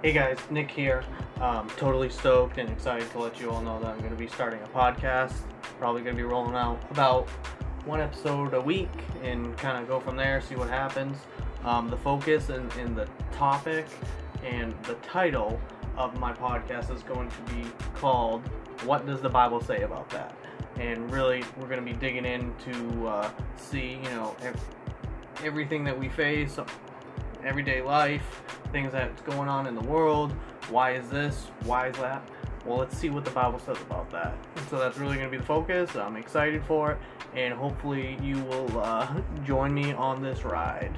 Hey guys, Nick here. Um, totally stoked and excited to let you all know that I'm going to be starting a podcast. Probably going to be rolling out about one episode a week and kind of go from there, see what happens. Um, the focus and, and the topic and the title of my podcast is going to be called What Does the Bible Say About That? And really, we're going to be digging in to uh, see, you know, ev- everything that we face, everyday life, things that's going on in the world. Why is this? Why is that? Well, let's see what the Bible says about that. So that's really going to be the focus. I'm excited for it, and hopefully you will uh, join me on this ride.